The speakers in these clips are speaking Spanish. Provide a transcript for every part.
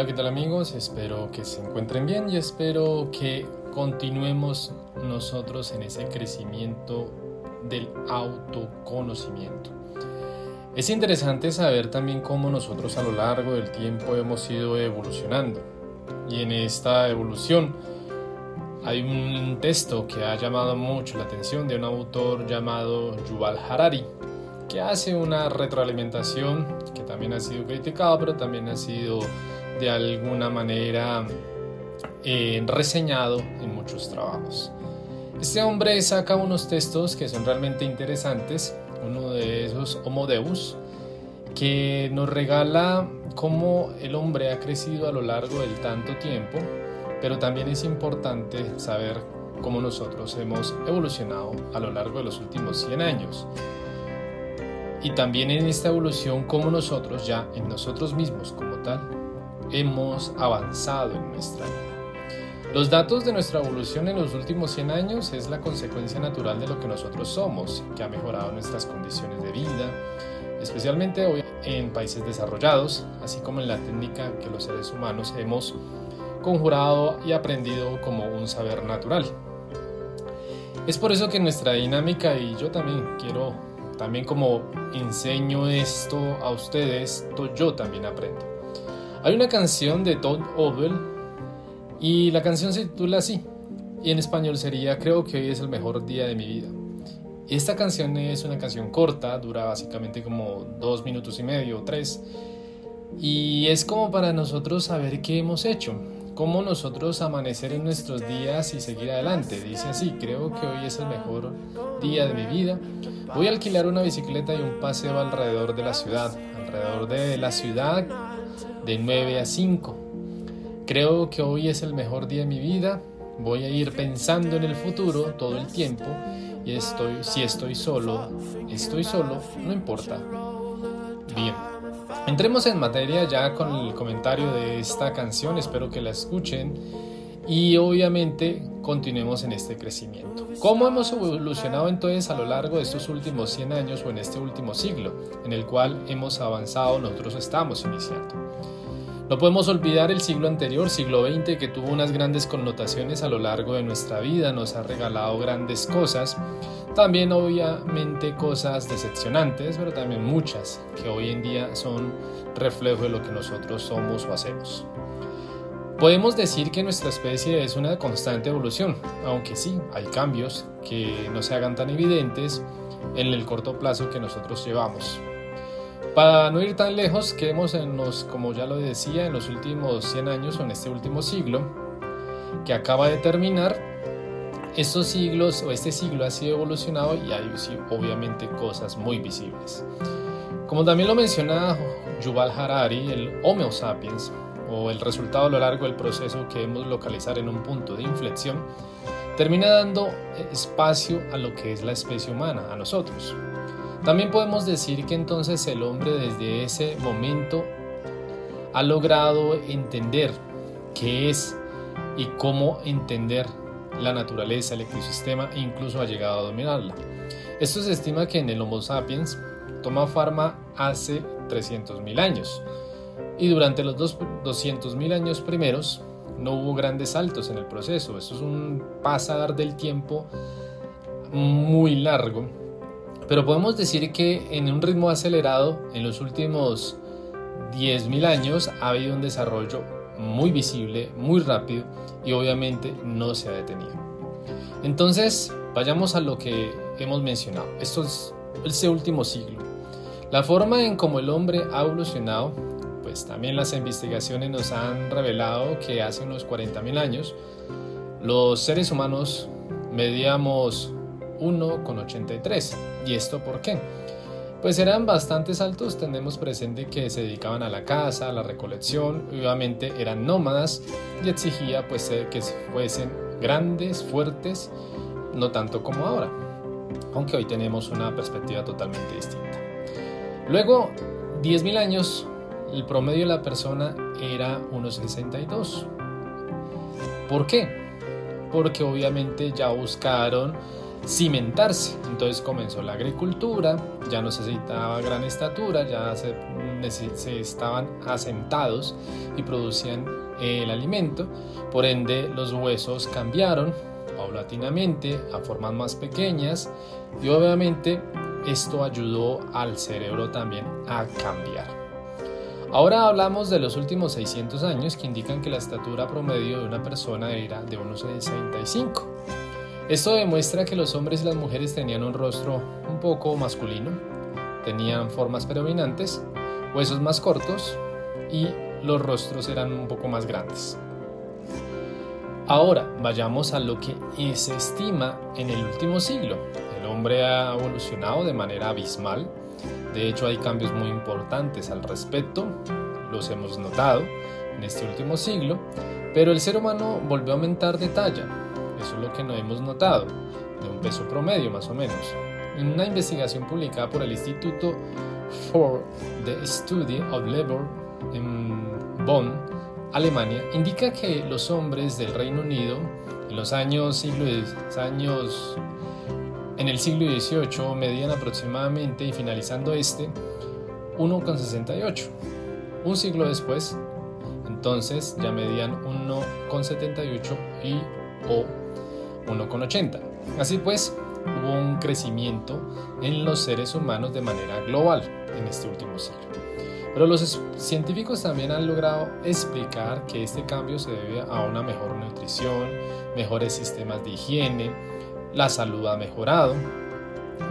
Hola, ¿qué tal amigos? Espero que se encuentren bien y espero que continuemos nosotros en ese crecimiento del autoconocimiento. Es interesante saber también cómo nosotros a lo largo del tiempo hemos ido evolucionando. Y en esta evolución hay un texto que ha llamado mucho la atención de un autor llamado Yuval Harari, que hace una retroalimentación que también ha sido criticado, pero también ha sido de alguna manera eh, reseñado en muchos trabajos. Este hombre saca unos textos que son realmente interesantes, uno de esos Homo Deus, que nos regala cómo el hombre ha crecido a lo largo del tanto tiempo, pero también es importante saber cómo nosotros hemos evolucionado a lo largo de los últimos 100 años y también en esta evolución como nosotros ya en nosotros mismos como tal hemos avanzado en nuestra vida. Los datos de nuestra evolución en los últimos 100 años es la consecuencia natural de lo que nosotros somos, que ha mejorado nuestras condiciones de vida, especialmente hoy en países desarrollados, así como en la técnica que los seres humanos hemos conjurado y aprendido como un saber natural. Es por eso que nuestra dinámica, y yo también quiero también como enseño esto a ustedes, yo también aprendo. Hay una canción de Todd Ovel y la canción se titula así. Y en español sería Creo que hoy es el mejor día de mi vida. Esta canción es una canción corta, dura básicamente como dos minutos y medio o tres. Y es como para nosotros saber qué hemos hecho, cómo nosotros amanecer en nuestros días y seguir adelante. Dice así, creo que hoy es el mejor día de mi vida. Voy a alquilar una bicicleta y un paseo alrededor de la ciudad, alrededor de la ciudad de 9 a 5. Creo que hoy es el mejor día de mi vida. Voy a ir pensando en el futuro todo el tiempo y estoy si estoy solo, estoy solo, no importa. Bien. Entremos en materia ya con el comentario de esta canción, espero que la escuchen y obviamente continuemos en este crecimiento. ¿Cómo hemos evolucionado entonces a lo largo de estos últimos 100 años o en este último siglo en el cual hemos avanzado, nosotros estamos iniciando? No podemos olvidar el siglo anterior, siglo XX, que tuvo unas grandes connotaciones a lo largo de nuestra vida, nos ha regalado grandes cosas, también obviamente cosas decepcionantes, pero también muchas que hoy en día son reflejo de lo que nosotros somos o hacemos. Podemos decir que nuestra especie es una constante evolución, aunque sí, hay cambios que no se hagan tan evidentes en el corto plazo que nosotros llevamos. Para no ir tan lejos, quedemos en los, como ya lo decía, en los últimos 100 años o en este último siglo, que acaba de terminar, estos siglos o este siglo ha sido evolucionado y hay obviamente cosas muy visibles. Como también lo menciona Yuval Harari, el Homo sapiens o el resultado a lo largo del proceso que debemos localizar en un punto de inflexión, termina dando espacio a lo que es la especie humana, a nosotros. También podemos decir que entonces el hombre desde ese momento ha logrado entender qué es y cómo entender la naturaleza, el ecosistema e incluso ha llegado a dominarla. Esto se estima que en el Homo sapiens toma forma hace 300.000 años y durante los 200.000 años primeros no hubo grandes saltos en el proceso. Esto es un pasar del tiempo muy largo. Pero podemos decir que en un ritmo acelerado, en los últimos 10.000 años, ha habido un desarrollo muy visible, muy rápido y obviamente no se ha detenido. Entonces, vayamos a lo que hemos mencionado. Esto es ese último siglo. La forma en cómo el hombre ha evolucionado pues también las investigaciones nos han revelado que hace unos 40.000 años los seres humanos medíamos 1,83. ¿Y esto por qué? Pues eran bastante altos, tenemos presente que se dedicaban a la caza, a la recolección, obviamente eran nómadas y exigía pues que fuesen grandes, fuertes, no tanto como ahora, aunque hoy tenemos una perspectiva totalmente distinta. Luego, 10.000 años el promedio de la persona era 1,62. ¿Por qué? Porque obviamente ya buscaron cimentarse. Entonces comenzó la agricultura, ya no se necesitaba gran estatura, ya se, se estaban asentados y producían el alimento, por ende los huesos cambiaron paulatinamente a formas más pequeñas y obviamente esto ayudó al cerebro también a cambiar. Ahora hablamos de los últimos 600 años que indican que la estatura promedio de una persona era de unos 65. Esto demuestra que los hombres y las mujeres tenían un rostro un poco masculino, tenían formas predominantes, huesos más cortos y los rostros eran un poco más grandes. Ahora vayamos a lo que se estima en el último siglo. El hombre ha evolucionado de manera abismal de hecho, hay cambios muy importantes al respecto, los hemos notado en este último siglo, pero el ser humano volvió a aumentar de talla, eso es lo que no hemos notado, de un peso promedio más o menos. En una investigación publicada por el Instituto for the Study of Labor en Bonn, Alemania, indica que los hombres del Reino Unido en los años, siglos, años en el siglo XVIII medían aproximadamente, y finalizando este, 1,68. Un siglo después, entonces ya medían 1,78 y o 1,80. Así pues, hubo un crecimiento en los seres humanos de manera global en este último siglo. Pero los científicos también han logrado explicar que este cambio se debe a una mejor nutrición, mejores sistemas de higiene, la salud ha mejorado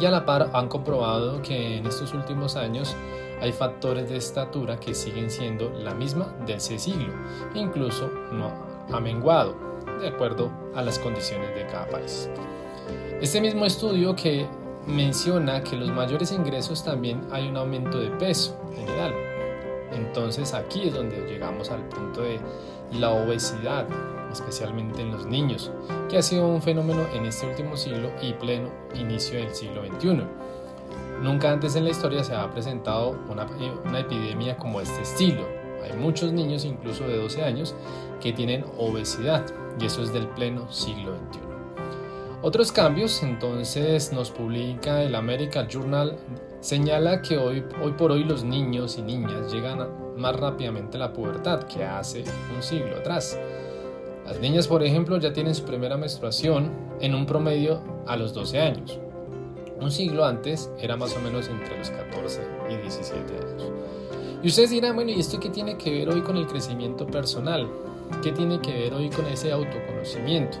y a la par han comprobado que en estos últimos años hay factores de estatura que siguen siendo la misma de ese siglo, incluso no ha menguado, de acuerdo a las condiciones de cada país. Este mismo estudio que menciona que los mayores ingresos también hay un aumento de peso general. Entonces aquí es donde llegamos al punto de la obesidad, especialmente en los niños, que ha sido un fenómeno en este último siglo y pleno inicio del siglo XXI. Nunca antes en la historia se ha presentado una, una epidemia como este estilo. Hay muchos niños, incluso de 12 años, que tienen obesidad y eso es del pleno siglo XXI. Otros cambios, entonces, nos publica el American Journal, señala que hoy, hoy por hoy los niños y niñas llegan más rápidamente a la pubertad que hace un siglo atrás. Las niñas, por ejemplo, ya tienen su primera menstruación en un promedio a los 12 años. Un siglo antes era más o menos entre los 14 y 17 años. Y ustedes dirán, bueno, ¿y esto qué tiene que ver hoy con el crecimiento personal? ¿Qué tiene que ver hoy con ese autoconocimiento?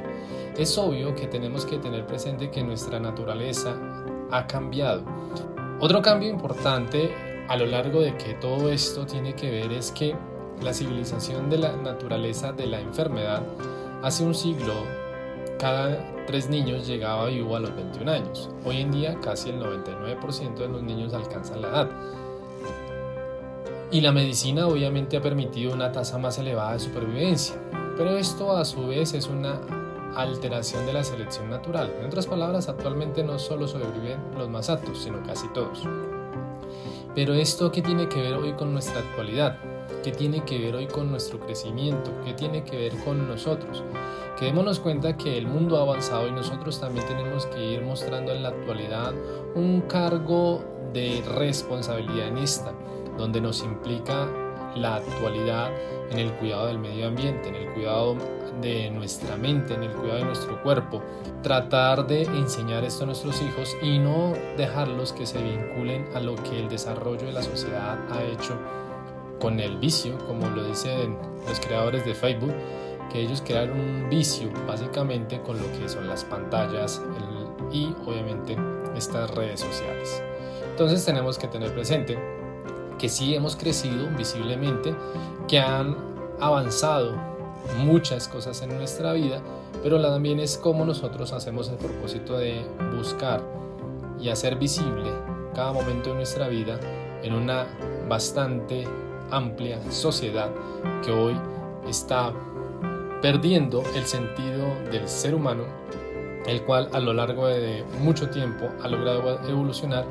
Es obvio que tenemos que tener presente que nuestra naturaleza ha cambiado. Otro cambio importante a lo largo de que todo esto tiene que ver es que la civilización de la naturaleza de la enfermedad, hace un siglo cada tres niños llegaba vivo a los 21 años. Hoy en día casi el 99% de los niños alcanzan la edad. Y la medicina obviamente ha permitido una tasa más elevada de supervivencia, pero esto a su vez es una alteración de la selección natural. En otras palabras, actualmente no solo sobreviven los más aptos, sino casi todos. Pero esto qué tiene que ver hoy con nuestra actualidad? ¿Qué tiene que ver hoy con nuestro crecimiento? ¿Qué tiene que ver con nosotros? Que démonos cuenta que el mundo ha avanzado y nosotros también tenemos que ir mostrando en la actualidad un cargo de responsabilidad en esta, donde nos implica la actualidad en el cuidado del medio ambiente, en el cuidado de nuestra mente, en el cuidado de nuestro cuerpo. Tratar de enseñar esto a nuestros hijos y no dejarlos que se vinculen a lo que el desarrollo de la sociedad ha hecho con el vicio, como lo dicen los creadores de Facebook, que ellos crearon un vicio básicamente con lo que son las pantallas y obviamente estas redes sociales. Entonces tenemos que tener presente que sí hemos crecido visiblemente, que han avanzado muchas cosas en nuestra vida, pero también es como nosotros hacemos el propósito de buscar y hacer visible cada momento de nuestra vida en una bastante amplia sociedad que hoy está perdiendo el sentido del ser humano, el cual a lo largo de mucho tiempo ha logrado evolucionar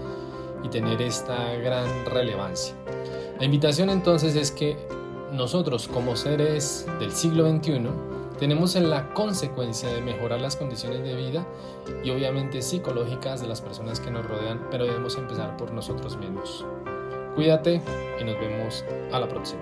y tener esta gran relevancia. La invitación entonces es que nosotros como seres del siglo XXI tenemos en la consecuencia de mejorar las condiciones de vida y obviamente psicológicas de las personas que nos rodean, pero debemos empezar por nosotros mismos. Cuídate y nos vemos a la próxima.